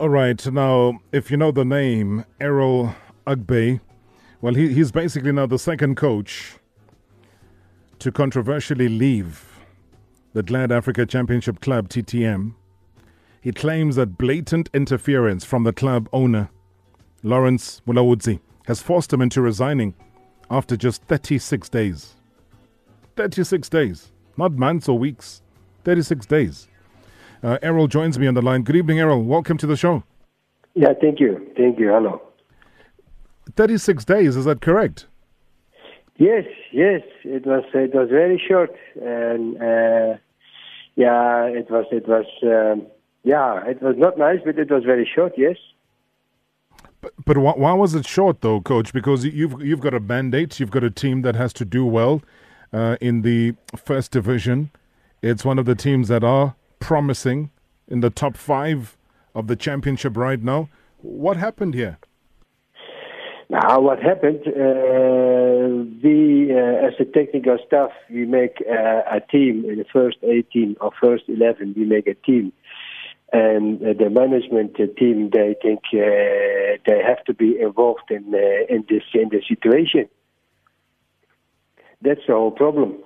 All right. Now, if you know the name Erol Akbay, well, he, he's basically now the second coach to controversially leave the GladAfrica Championship Club, TTM. He claims that blatant interference from the club owner, Lawrence Mulaudzi, has forced him into resigning after just 36 days. 36 days, not months or weeks, 36 days. Uh, Erol joins me on the line. Good evening, Erol. Welcome to the show. Yeah, thank you. Thank you. Hello. 36 days, is that correct? Yes, yes. It was it was very short, and uh, yeah, it was it was um, yeah, it was not nice, but it was very short. Yes. But, but why, why was it short, though, Coach? Because you've you've got a mandate, you've got a team that has to do well uh, in the first division. It's one of the teams that are promising in the top five of the championship right now. What happened here? Now, what happened? Uh, we, uh, as a technical staff, we make uh, a team in the first 18 or first 11. We make a team, and uh, the management team they think uh, they have to be involved in uh, in this in the situation. That's the whole problem.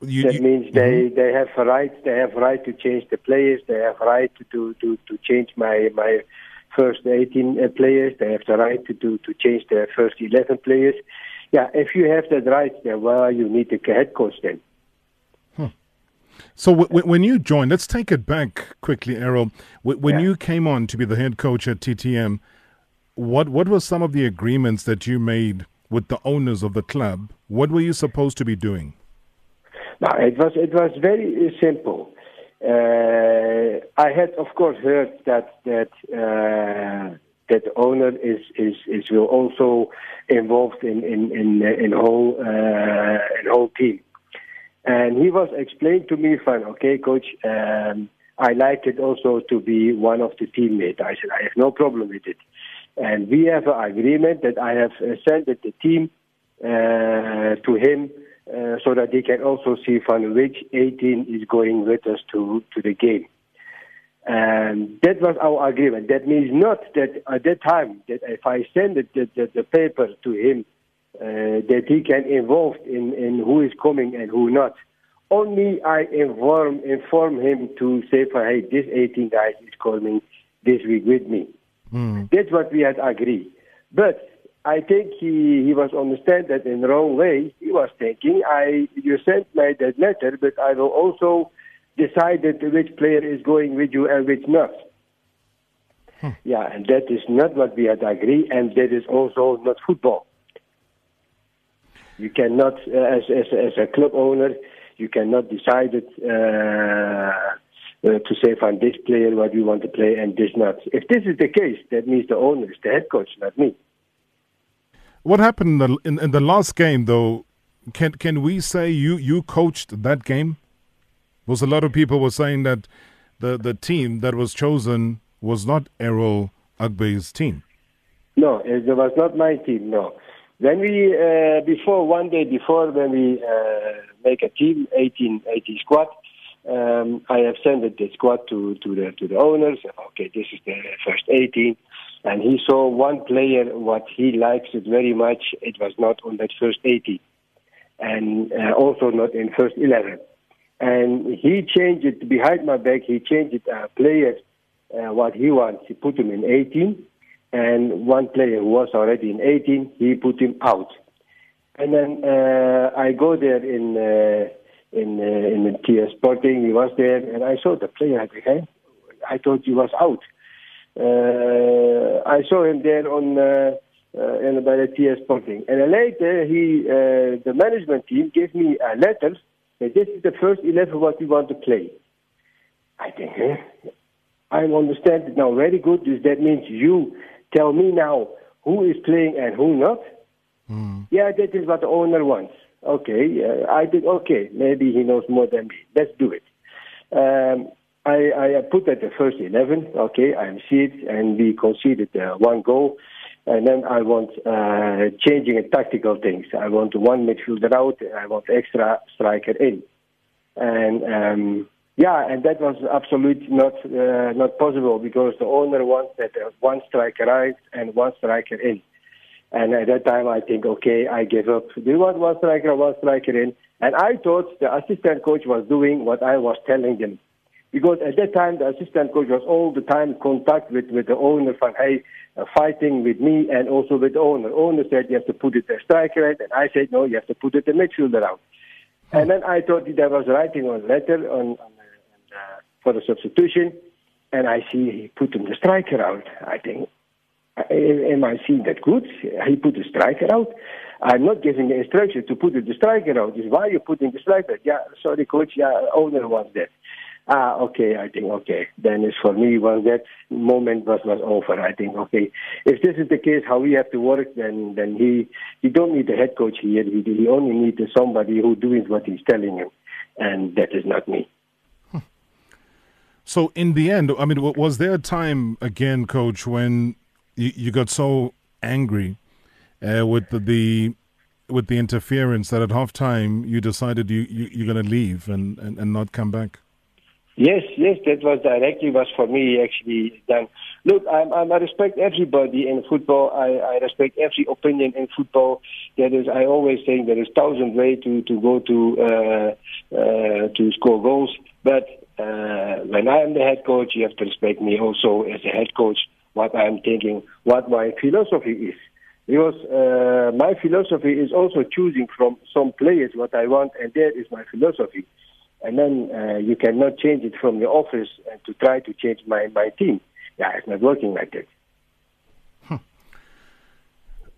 You, that you, means they, mm-hmm. they have a right they have a right to change the players. They have a right to to to, to change my my first 18 uh, players. They have the right to, to, to change their first 11 players. Yeah, if you have that right, then well, you need a head coach then. Hmm. So w- when you joined, let's take it back quickly, Erol. W- when yeah. you came on to be the head coach at TTM, what what were some of the agreements that you made with the owners of the club? What were you supposed to be doing? Now, it was it was very simple. Uh, I had, of course, heard that that uh, that the owner is is is will also involved in in in in whole uh, in whole team, and he was explained to me, "Fine, okay, coach." Um, I like it also to be one of the teammates. I said I have no problem with it, and we have an agreement that I have sent the team uh, to him uh, so that they can also see from which 18 is going with us to, to the game. And that was our agreement. That means not that at that time that if I send the, the, the paper to him, uh, that he can involve in, in who is coming and who not. Only I inform inform him to say, for, hey, this 18 guys is coming this week with me. Mm. That's what we had agreed. But I think he, he was understand that in the wrong way. He was thinking, I you sent me that letter, but I will also decide that which player is going with you and which not. Hmm. Yeah, and that is not what we had agreed, and that is also not football. You cannot, uh, as, as as a club owner, you cannot decide it. Uh, uh, to say from this player what you want to play and this not. If this is the case, that means the owner is the head coach, not me. What happened in the, in, in the last game, though? Can can we say you you coached that game? Was a lot of people were saying that the the team that was chosen was not Erol Akbay's team. No, it was not my team. No, when we uh, before one day before when we uh, make a team 18, 18 squad, um, I have sent the squad to to the to the owners. Okay, this is the first 18 and he saw one player what he likes it very much. It was not on that first 18, and uh, also not in first 11. And he changed it behind my back. He changed it uh, player uh, what he wants. He put him in 18, and one player who was already in 18, he put him out. And then uh, I go there in uh, in uh, in the TS Sporting. He was there, and I saw the player. I, I thought he was out. Uh, I saw him there on uh, uh, in by the TS Sporting, and later he, uh, the management team, gave me a letter that this is the first eleven what we want to play. I think, eh? I understand it now very good. Is that means you tell me now who is playing and who not? Mm. Yeah, that is what the owner wants. Okay, uh, I think okay, maybe he knows more than me. Let's do it. Um, I, I put at the first 11, okay, I see it, and we conceded uh, one goal. And then I want uh, changing tactical things. I want one midfielder out, I want extra striker in. And um, Yeah, and that was absolutely not uh, not possible because the owner wanted one striker out and one striker in. And at that time, I think, okay, I give up. Do you want one striker, one striker in? And I thought the assistant coach was doing what I was telling him. Because at that time, the assistant coach was all the time in contact with, with the owner from, hey, uh, fighting with me and also with the owner. Owner said you have to put it the striker out, and I said, no, you have to put it the midfielder out. And then I thought that I was writing on letter on, on uh, for the substitution, and I see he put him the striker out. I think, am I seeing that good? He put the striker out. I'm not giving the instruction to put the striker out. Is why you're putting the striker? Yeah, sorry, coach. Yeah, owner wants that. Ah, okay. I think okay. Then it's for me. Once that moment was was over, I think okay. If this is the case, how we have to work, then then he he don't need a head coach here. He he only needs somebody who doing what he's telling him, and that is not me. So in the end, I mean, was there a time again, Coach, when you, you got so angry uh, with the, the, with the interference that at halftime you decided you, you you're going to leave and, and, and not come back? Yes, yes, that was directly was for me actually done. Look, I'm, I'm, i respect everybody in football. I, I respect every opinion in football. There is, I always think there is thousand ways to to go to uh, uh, to score goals, but uh, when I am the head coach, you have to respect me also as a head coach, what I'm thinking, what my philosophy is. Because uh, my philosophy is also choosing from some players what I want, and that is my philosophy. And then uh, you cannot change it from your office and to try to change my, my team. Yeah, it's not working like that. Huh.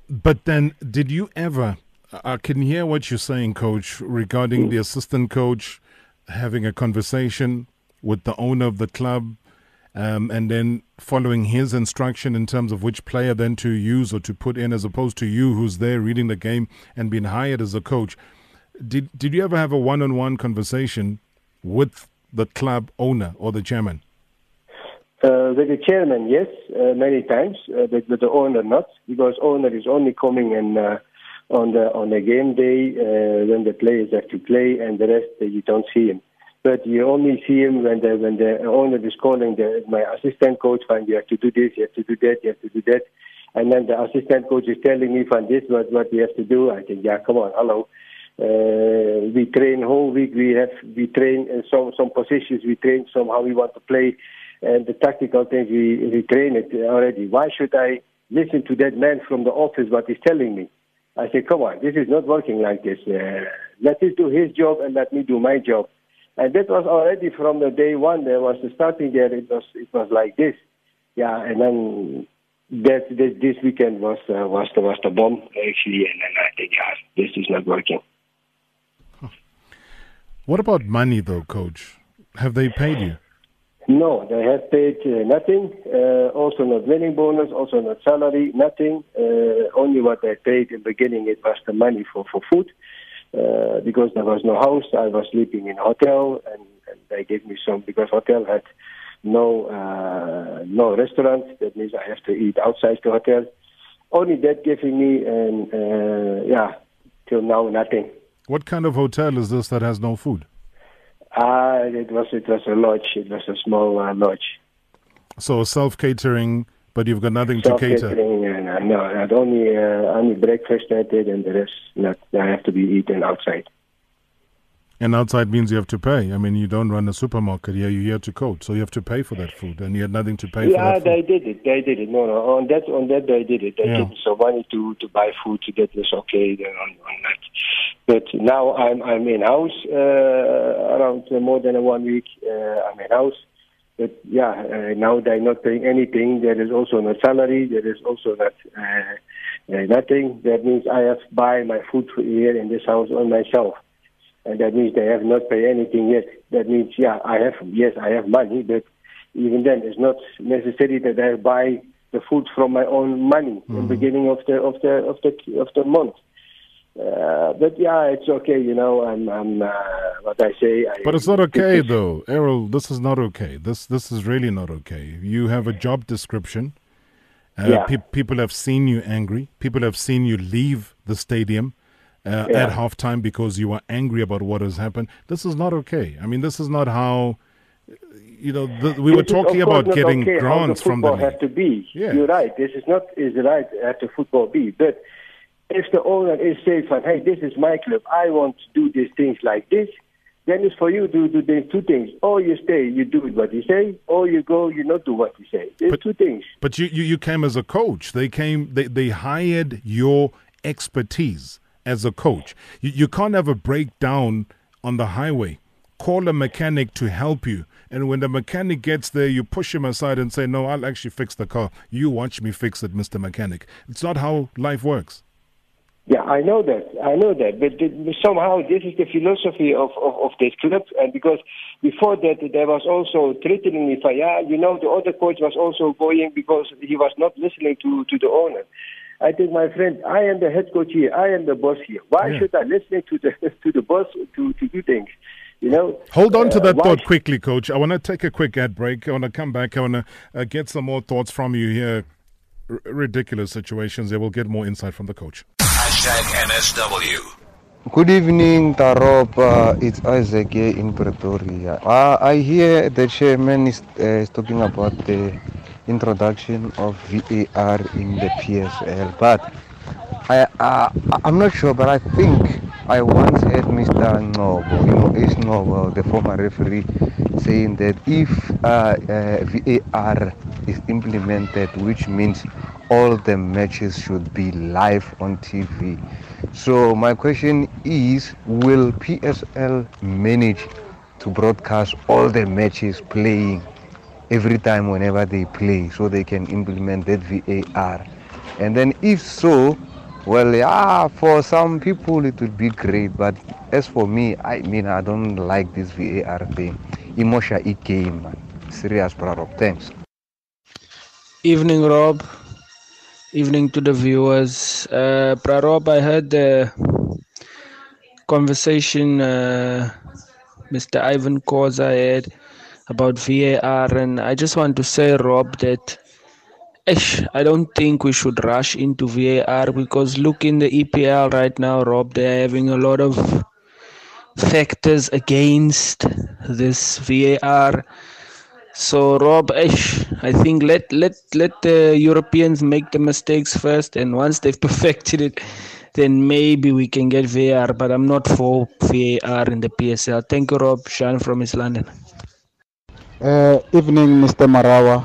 But then, did you ever? I can hear what you're saying, coach, regarding mm. the assistant coach having a conversation with the owner of the club um, and then following his instruction in terms of which player then to use or to put in as opposed to you who's there reading the game and being hired as a coach. Did, did you ever have a one on one conversation with the club owner or the chairman? Uh, with the chairman, yes, uh, many times, uh, with the owner not, because owner is only coming in uh, on the on the game day uh, when the players have to play, and the rest uh, you don't see him but you only see him when the when the owner is calling the my assistant coach and you have to do this, you have to do that, you have to do that, and then the assistant coach is telling me from this what what we have to do. I think, yeah, come on, hello. Uh, we train whole week. We have we train in some some positions. We train some how we want to play, and the tactical things we we train it already. Why should I listen to that man from the office what he's telling me? I say, come on, this is not working like this. Uh, let him do his job and let me do my job. And that was already from the day one. There was the starting there. It was it was like this, yeah. And then that this, this weekend was uh, was the was the bomb actually. And then I think yeah, this is not working. What about money though, coach? Have they paid you? No, they have paid uh, nothing. Uh, also not winning bonus, also not salary, nothing. Uh, only what they paid in the beginning, it was the money for, for food uh, because there was no house. I was sleeping in a hotel, and, and they gave me some because hotel had no uh, no restaurant. That means I have to eat outside the hotel. Only that giving me, and uh, yeah, till now nothing. What kind of hotel is this that has no food? Uh, it was it was a lodge. It was a small uh, lodge. So self catering but you've got nothing to cater. Uh, no, not only uh, only breakfast I did, and the rest not. I have to be eaten outside. And outside means you have to pay. I mean, you don't run a supermarket here. You're here to coach, so you have to pay for that food, and you had nothing to pay yeah, for. Yeah, they did it. They did it. No, no. On that, on that, they did it. They yeah. gave me some money to to buy food. To that was okay. Then on, on that. But now I'm I'm in house uh, around uh, more than a one week. Uh, I'm in house but yeah, uh, now they're not paying anything. There is also no salary. There is also not uh, uh, nothing. That means I have to buy my food here in this house on myself, and that means they have not paid anything yet. That means yeah, I have yes, I have money, but even then, it's not necessary that I buy the food from my own money mm-hmm. in the beginning of the of the of the of the month. Uh, but yeah, it's okay. You know, I'm, I'm uh, what I say. I, but it's not okay, though, Erol. This is not okay. This this is really not okay. You have a job description. Uh, yeah. Pe- people have seen you angry. People have seen you leave the stadium uh, yeah. at halftime because you are angry about what has happened. This is not okay. I mean, this is not how you know, the, we this were talking about getting okay grants the from the league. have to be. Yeah. You're right. This is not is right the football be, but if the owner is saying, "Hey, this is my club. I want to do these things like this," then it's for you to do the two things. Or you stay, you do what you say, or you go, you not do what you say. There's but, two things. But you, you, you came as a coach. They came, they, they hired your expertise as a coach. You, you can't have a breakdown on the highway. Call a mechanic to help you. And when the mechanic gets there, you push him aside and say, No, I'll actually fix the car. You watch me fix it, Mr. Mechanic. It's not how life works. Yeah, I know that. I know that. But somehow this is the philosophy of, of, of this club. And because before that, there was also threatening me. Yeah, you know, the other coach was also going because he was not listening to, to the owner. I think, my friend, I am the head coach here. I am the boss here. Why yeah. should I listen to the to the boss to, to do things? You know. Hold on to uh, that uh, thought quickly, coach. I want to take a quick ad break. I want to come back. I want to uh, get some more thoughts from you here. R- ridiculous situations. Yeah, we'll get more insight from the coach. Hashtag MSW. Good evening, Tarop. Uh, it's Isaac here in Pretoria. Uh, I hear the chairman is, uh, is talking about the introduction of VAR in the PSL, but I, uh, I'm not sure, but I think I once heard Mr. Ncobo, you know, Ace Ncobo, the former referee, saying that if uh, uh, VAR is implemented, which means all the matches should be live on TV. So my question is, will PSL manage to broadcast all the matches playing every time whenever they play so they can implement that VAR? And then if so, well, yeah, for some people it would be great, but as for me, I mean, I don't like this VAR thing. Emotion it game, man. Serious, bro. Thanks. Evening, Rob. Evening to the viewers. Uh, Prarop, I heard the conversation uh, Mr. Irvin Khoza had about VAR, and I just want to say, Rob, that ish, I don't think we should rush into VAR because look in the EPL right now, Rob, they're having a lot of factors against this VAR so Rob, Ash, I think let let let the Europeans make the mistakes first, and once they've perfected it, then maybe we can get VAR. But I'm not for VAR in the PSL. Thank you, Rob. Sean from East London. Uh, evening, Mr. Marawa.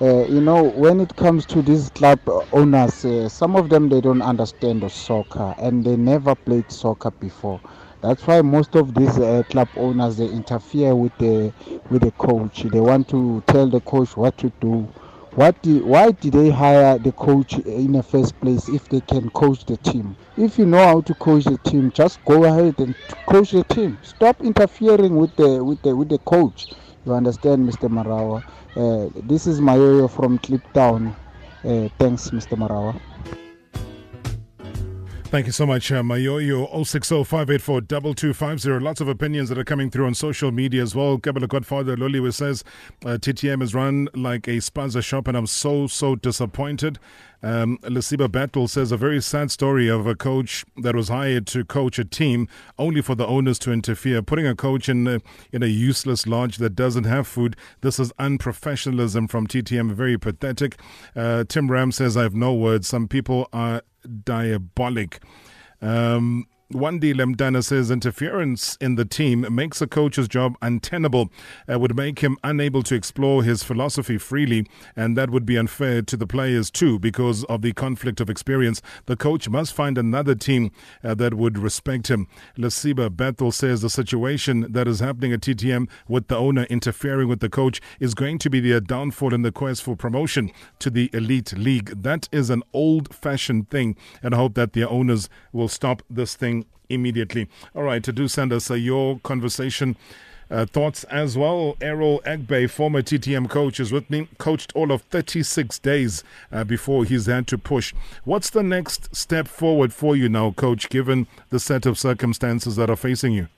Uh, you know, when it comes to these club owners, uh, some of them they don't understand the soccer and they never played soccer before. That's why most of these uh, club owners they interfere with the with the coach. They want to tell the coach what to do. What do, why did they hire the coach in the first place if they can coach the team? If you know how to coach the team, just go ahead and coach the team. Stop interfering with the with the with the coach. You understand, Mr. Marawa? Uh, this is Mayoyo from Kliptown. Uh, thanks, Mr. Marawa. Thank you so much, uh, Mayoyo. 060 Lots of opinions that are coming through on social media as well. Kabbalah Godfather Loliwe says uh, TTM is run like a spaza shop, and I'm so, so disappointed. Um, Lasiba Battle says a very sad story of a coach that was hired to coach a team only for the owners to interfere, putting a coach in a, in a useless lodge that doesn't have food. This is unprofessionalism from TTM. Very pathetic. Uh, Tim Ram says I have no words. Some people are diabolic. Um, Wandi Lemdana says interference in the team makes a coach's job untenable, uh, would make him unable to explore his philosophy freely, and that would be unfair to the players too because of the conflict of experience. The coach must find another team uh, that would respect him. Lasiba Bethel says the situation that is happening at TTM with the owner interfering with the coach is going to be their downfall in the quest for promotion to the elite league. That is an old fashioned thing, and I hope that their owners will stop this thing immediately. All right, to do send us uh, your conversation. Uh, thoughts as well. Erol Akbay, former TTM coach, is with me. Coached all of 36 days uh, before he's had to push. What's the next step forward for you now, coach, given the set of circumstances that are facing you?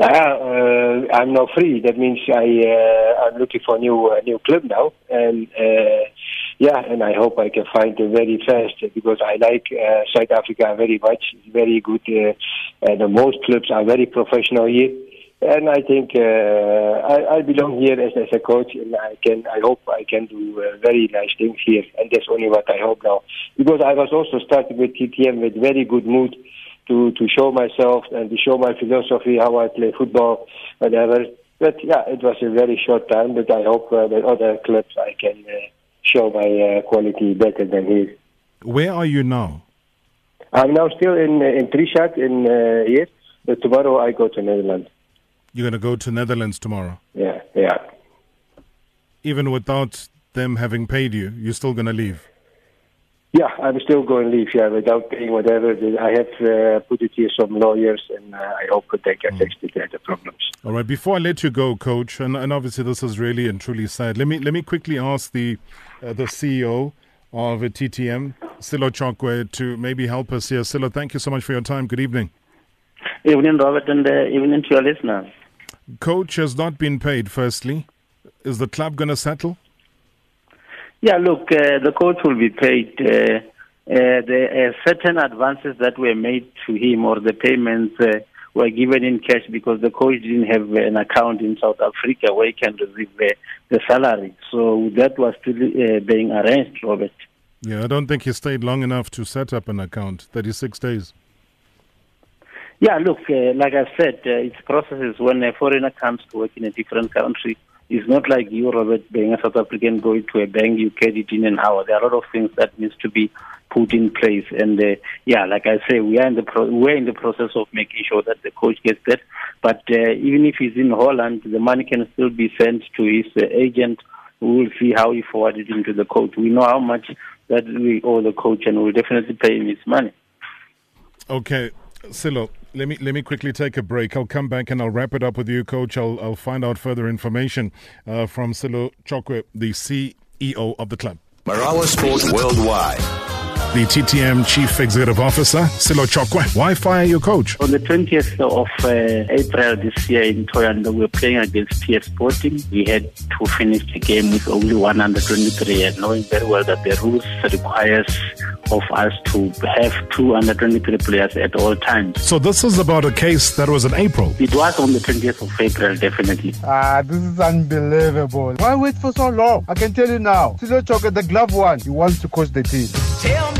Uh, uh, I'm now free. That means I uh, I'm looking for a new new club now, and uh, yeah, and I hope I can find it very fast because I like uh, South Africa very much. Very good, uh, and most clubs are very professional here. and I think uh, I, I belong here as, as a coach, and I can. I hope I can do uh, very nice things here, and that's only what I hope now. Because I was also starting with TTM with very good mood to to show myself and to show my philosophy, how I play football, whatever. But yeah, it was a very short time. But I hope uh, that other clubs I can uh, show my uh, quality better than here. Where are you now? I'm now still in uh, in Trichat in uh, here, but tomorrow I go to Netherlands. You're going to go to Netherlands tomorrow. Yeah, yeah. Even without them having paid you, you're still going to leave. Yeah, I'm still going to leave, yeah, without paying whatever. I have uh, put it here some lawyers, and uh, I hope that they can fix the, the problems. All right. Before I let you go, Coach, and, and obviously this is really and truly sad. Let me let me quickly ask the uh, the CEO of TTM, Sello Chokoe, to maybe help us here. Sello, thank you so much for your time. Good evening. Evening, Robert, and uh, evening to your listeners. Coach has not been paid. Firstly, is the club going to settle? Yeah, look, uh, the coach will be paid. Uh, uh, the uh, certain advances that were made to him or the payments uh, were given in cash because the coach didn't have an account in South Africa where he can receive the salary. So that was still uh, being arranged, Robert. Yeah, I don't think he stayed long enough to set up an account. Thirty-six days. Yeah, look, uh, like I said, uh, it's processes when a foreigner comes to work in a different country. It's not like you, Robert, being a South African, going to a bank, you get it in an hour. There are a lot of things that needs to be put in place. And uh, yeah, like I say, we are in the pro- we're in the process of making sure that the coach gets that. But uh, even if he's in Holland, the money can still be sent to his uh, agent. We will see how he forwarded it into the coach. We know how much that we owe the coach, and we'll definitely pay him his money. Okay, Sello, let me let me quickly take a break. I'll come back and I'll wrap it up with you, Coach. I'll I'll find out further information uh, from Sello Chokoe, the CEO of the club. Marawa Sport Worldwide. The TTM Chief Executive Officer, Sello Chokoe. Why fire your coach? On the 20th of uh, April this year in Thohoyandou, we were playing against TS Sporting. We had to finish the game with only 123 and knowing very well that the rules requires of us to have two under 23 players at all times. So this is about a case that was in April. It was on the 20th of April, definitely. Ah, this is unbelievable. Why wait for so long? I can tell you now. Sello Chokoe, the glove one, he wants to coach the team. Tell me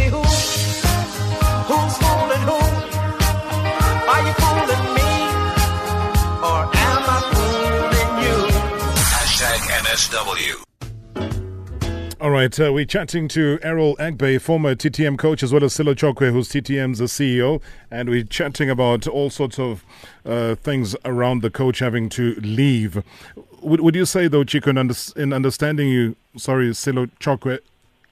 Hashtag MSW. All right, uh, we're chatting to Erol Akbay, former TTM coach, as well as Sello Chokoe, who's TTM's CEO, and we're chatting about all sorts of uh, things around the coach having to leave. Would, would you say, though, Chico, in, under, in understanding you, sorry, Sello Chokoe,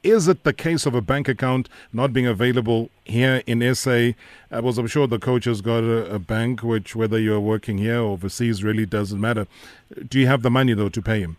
is it the case of a bank account not being available here in SA? Uh, was I'm sure the coach has got a, a bank, which whether you're working here or overseas really doesn't matter. Do you have the money though to pay him?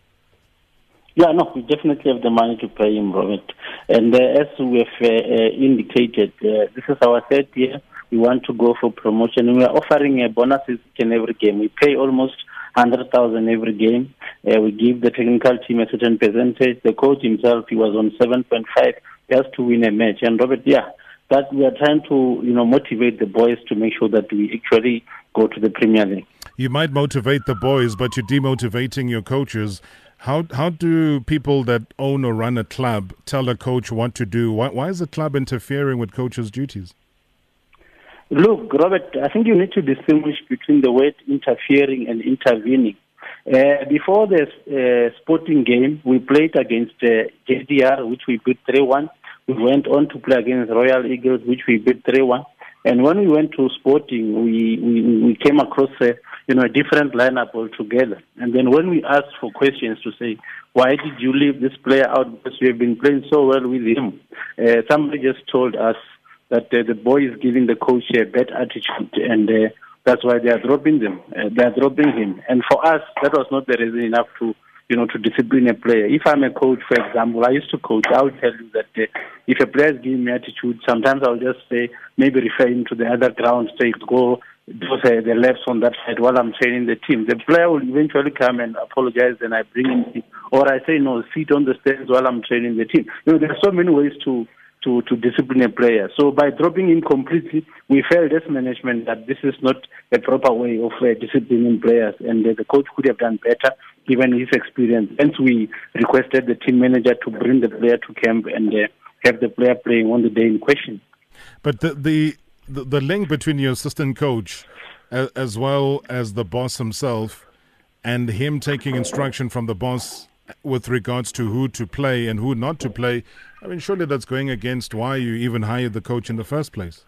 Yeah, no, we definitely have the money to pay him, Robert. And uh, as we have uh, uh, indicated, uh, this is our third year. We want to go for promotion. We are offering uh, bonuses and every game. We pay almost 100,000 every game. Uh, we give the technical team a certain percentage. The coach himself, he was on 7.5 just to win a match. And Robert, yeah, that we are trying to, you know, motivate the boys to make sure that we actually go to the Premier League. You might motivate the boys, but you're demotivating your coaches. How how do people that own or run a club tell a coach what to do? Why, why is the club interfering with coaches' duties? Look, Robert, I think you need to distinguish between the word interfering and intervening. Uh, before the uh, sporting game, we played against uh, JDR, which we beat 3 1. We went on to play against Royal Eagles, which we beat 3 1. And when we went to sporting, we, we, we came across a, you know, a different lineup altogether. And then when we asked for questions to say, why did you leave this player out? Because we have been playing so well with him. Uh, somebody just told us that uh, the boy is giving the coach a bad attitude, and uh, that's why they are dropping them. Uh, they are dropping him. And for us, that was not the reason enough to, you know, to discipline a player. If I'm a coach, for example, I used to coach. I would tell you that uh, if a player is giving me attitude, sometimes I'll just say maybe refer him to the other ground, say go do the lefts on that side while I'm training the team. The player will eventually come and apologize, and I bring him, or I say no, sit on the stands while I'm training the team. You know, there are so many ways to to, to discipline a player. So by dropping him completely, we felt as management that this is not a proper way of uh, disciplining players, and uh, the coach could have done better given his experience. Hence, we requested the team manager to bring the player to camp and uh, have the player playing on the day in question. But the the, the, link between your assistant coach as well as the boss himself and him taking instruction from the boss with regards to who to play and who not to play, I mean, surely that's going against why you even hired the coach in the first place.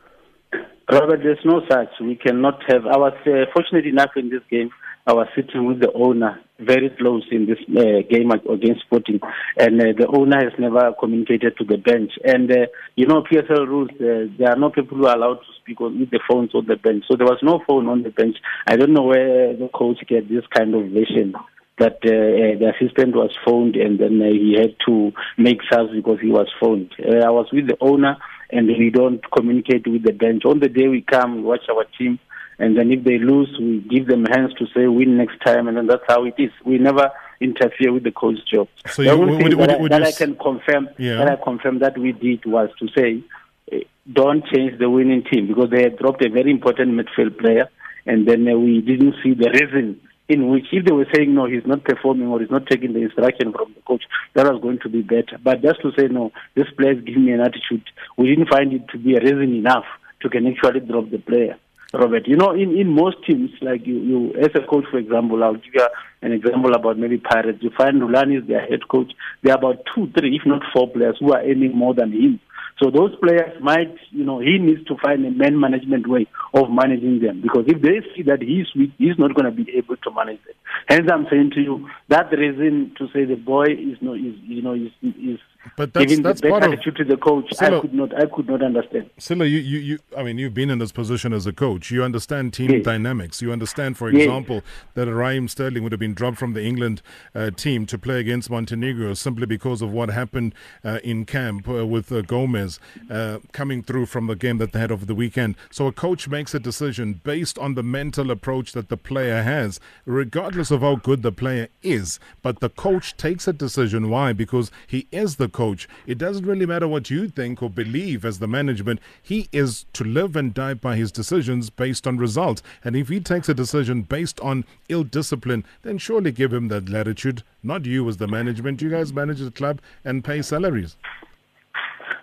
Robert, there's no such. We cannot have. I was uh, fortunate enough in this game. I was sitting with the owner very close in this uh, game against Sporting, and uh, the owner has never communicated to the bench. And uh, you know, PSL rules, uh, there are no people who are allowed to speak on with the phones on the bench. So there was no phone on the bench. I don't know where the coach get this kind of vision that uh, uh, the assistant was phoned and then uh, he had to make subs because he was phoned. Uh, I was with the owner and we don't communicate with the bench. On the day we come, we watch our team, and then if they lose, we give them hands to say win next time, and then that's how it is. We never interfere with the coach's job. So the only thing that, I, that I can confirm Yeah. that I confirm that we did was to say eh, don't change the winning team because they had dropped a very important midfield player, and then uh, we didn't see the reason in which if they were saying no, he's not performing or he's not taking the instruction from the coach, that was going to be better. But just to say no, this player is giving me an attitude, we didn't find it to be a reason enough to can actually drop the player. Robert, you know, in, in most teams, like you, you, as a coach, for example, I'll give you an example about maybe Pirates. You find Rhulani is their head coach. There are about two, three, if not four players who are earning more than him. So those players might, you know, he needs to find a man management way of managing them because if they see that he's weak, he's not going to be able to manage them. Hence, I'm saying to you that reason to say the boy is no, is you know, is is But that's- giving that's the bad part of- attitude to the coach. I could not, I could not understand. Sello, you, you, you, I mean, you've been in this position as a coach. You understand team Yes. dynamics. You understand, for Yes. example, that Raheem Sterling would have been dropped from the England uh, team to play against Montenegro simply because of what happened uh, in camp uh, with uh, Gomez uh, coming through from the game that they had over the weekend. So a coach makes a decision based on the mental approach that the player has, regardless of how good the player is. But the coach takes a decision. Why? Because he is the coach. It doesn't really matter what you think or believe as the management. He is to live and die by his decisions based on results. And if he takes a decision based on ill discipline, then surely give him that latitude. Not you as the management. You guys manage the club and pay salaries.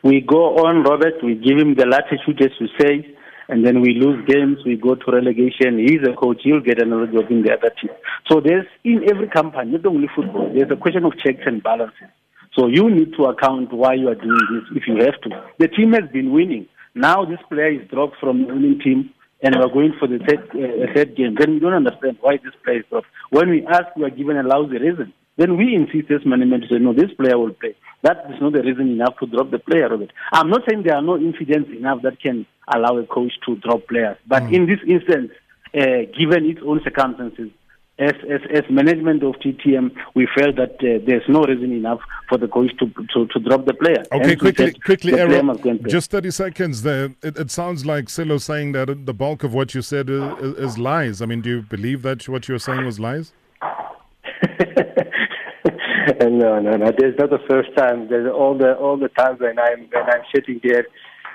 We go on, Robert. We give him the latitude, as you say, and then we lose games. We go to relegation. He's a coach. He'll get another job in the other team. So there's in every company, not only football. There's a question of checks and balances. So you need to account why you are doing this if you have to. The team has been winning. Now this player is dropped from the winning team, and we're going for the third, uh, third game. Then we don't understand why this player is dropped. When we ask, we are given a lousy reason. Then we insist as management to say, no, this player will play. That is not the reason enough to drop the player, Robert. I'm not saying there are no incidents enough that can allow a coach to drop players. But in this instance, uh, given its own circumstances, as, as, as management of TTM, we felt that uh, there's no reason enough for the coach to, to, to drop the player. Okay, we quickly, quickly, the player Erol, must go and play. just 30 seconds there. It, it sounds like Sello saying that the bulk of what you said is, is, is lies. I mean, do you believe that what you were saying was lies? no, no, no. There's not the first time. There's all the all the times when I'm when I'm sitting there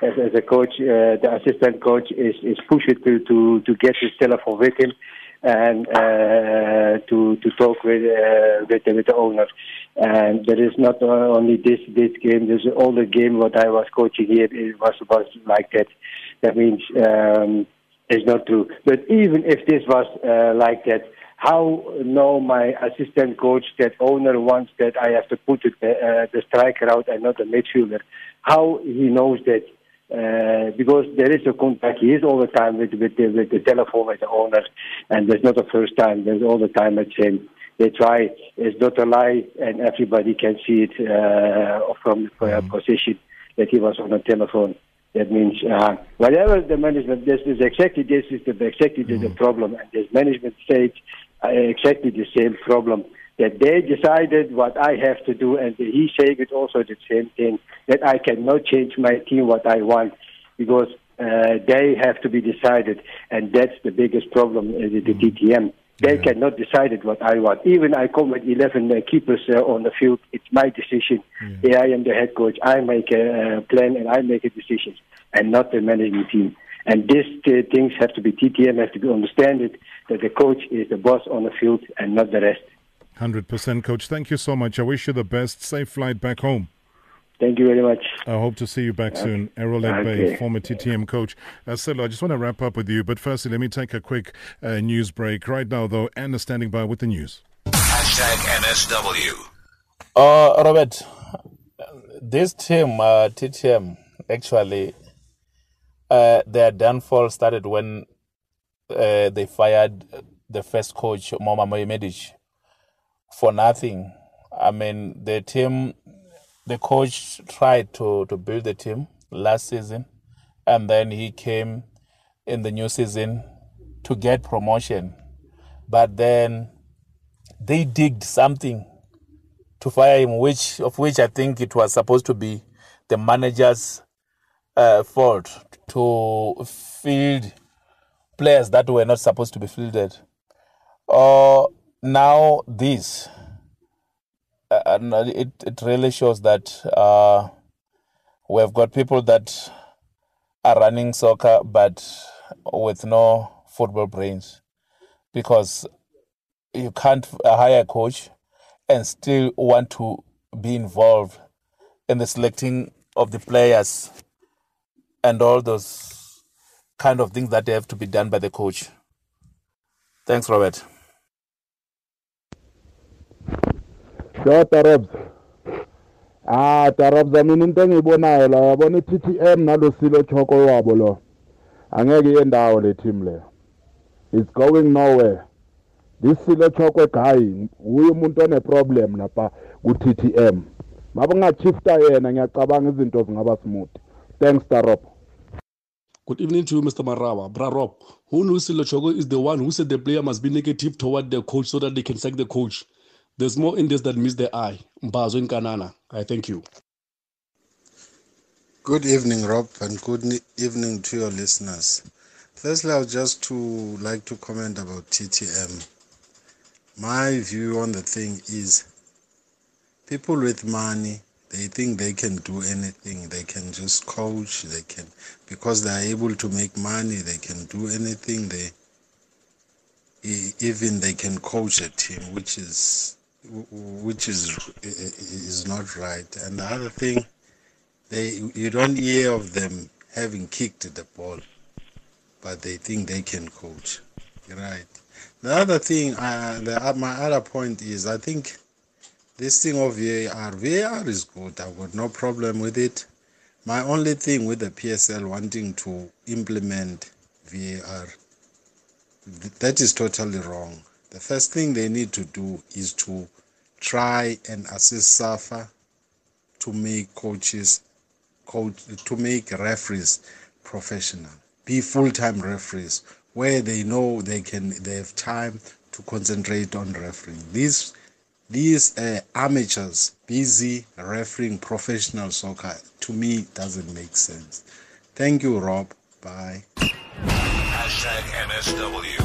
as, as a coach, uh, the assistant coach is is pushing to to to get his telephone with him and uh, to to talk with uh, with, the, with the owner. And there is not only this this game. There's all the game what I was coaching here. It was was like that. That means um, it's not true. But even if this was uh, like that, how know my assistant coach that owner wants that I have to put it, uh, the striker out and not the midfielder? How he knows that? Uh, because there is a contact. He is all the time with with the, with the telephone with the owner, and there's not the first time. There's all the time at same. They try. It's not a lie, and everybody can see it uh, from the position that he was on the telephone. That means uh, whatever the management, this is exactly this is the exactly the, the problem, and this management said uh, exactly the same problem. That they decided what I have to do, and he said it also the same thing that I cannot change my team what I want because uh, they have to be decided, and that's the biggest problem with the TTM. They cannot decide it what I want. Even I come with 11 uh, keepers uh, on the field, it's my decision. Yeah. I am the head coach. I make a uh, plan and I make a decision, and not the managing team. And these uh, things have to be TTM have to be understand it that the coach is the boss on the field and not the rest. 100% coach. Thank you so much. I wish you the best. Safe flight back home. Thank you very much. I hope to see you back soon. Erol Akbay, Okay. former TTM coach. Uh, Sello, I just want to wrap up with you, but firstly, let me take a quick uh, news break. Right now, though, Anna standing by with the news. Hashtag MSW. Uh, Robert, this team, uh, TTM, actually, uh, their downfall started when uh, they fired the first coach, Moma Medic, for nothing. I mean, the team, the coach tried to, to build the team last season, and then he came in the new season to get promotion. But then they digged something to fire him, which of which I think it was supposed to be the manager's uh, fault to field players that were not supposed to be fielded. Uh, now this, uh, and it it really shows that uh, we have got people that are running soccer but with no football brains, because you can't hire a coach and still want to be involved in the selecting of the players and all those kind of things that have to be done by the coach. Thanks, Robert. Sure, Tarabs. Ah, Tarabs, mina into engiyibonayo la yabona i-TTM nalo silo choko wabo lo. Angeke iye ndawo le team le. It's going nowhere. This silo choko guy uye umuntu one-problem lapha ku-TTM. Mabe ngachifta yena ngiyacabanga izinto zingaba smooth. Thanks Tarab. Good evening to you, Mr. Marawa. Bra Rob, who knows Silochogo is the one who said the player must be negative toward the coach so that they can sack the coach. There's more in this that meets the eye. Mbazo in Kanana. I thank you. Good evening, Rob, and good evening to your listeners. Firstly, I would just to like to comment about TTM. My view on the thing is people with money, they think they can do anything. They can just coach, they can because they are able to make money, they can do anything. They even they can coach a team, which is which is is not right. And the other thing they you don't hear of them having kicked the ball, but they think they can coach. Right. The other thing, uh, the, uh, my other point is, I think this thing of VAR, VAR is good. I've got no problem with it. My only thing with the PSL wanting to implement VAR, th- that is totally wrong. The first thing they need to do is to try and assist SAFA to make coaches coach to make referees professional. Be full-time referees where they know they can they have time to concentrate on refereeing. These these uh, amateurs busy refereeing professional soccer to me doesn't make sense. Thank you rob. Bye. Hashtag MSW.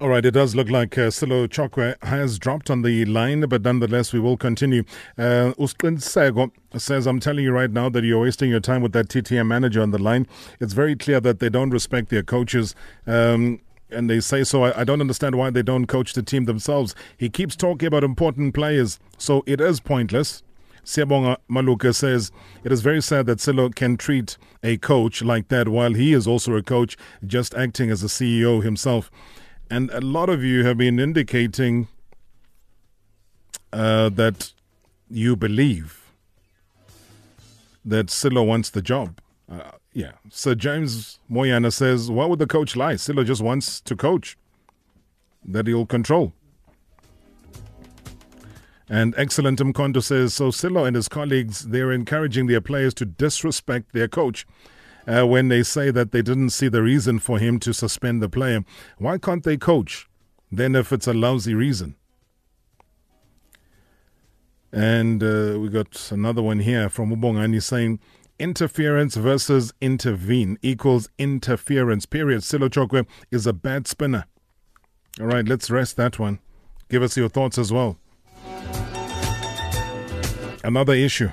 All right, it does look like uh, Sello Chokoe has dropped on the line, but nonetheless, we will continue. Uh, Sego says, I'm telling you right now that you're wasting your time with that TTM manager on the line. It's very clear that they don't respect their coaches. Um, and they say so. I, I don't understand why they don't coach the team themselves. He keeps talking about important players, so it is pointless. Siabonga Maluka says it is very sad that Sello can treat a coach like that while he is also a coach, just acting as a CEO himself. And a lot of you have been indicating uh, that you believe that Sello wants the job. Uh, yeah. Sir James Moyana says, why would the coach lie? Sello just wants to coach, that he'll control. And excellent Mkondo says, so Sello and his colleagues, they're encouraging their players to disrespect their coach. Uh, when they say that they didn't see the reason for him to suspend the player, why can't they coach? Then, if it's a lousy reason. And uh, we got another one here from Ubongani saying, Interference versus intervene equals interference. Period. Sello Chokoe is a bad spinner. All right, let's rest that one. Give us your thoughts as well. Another issue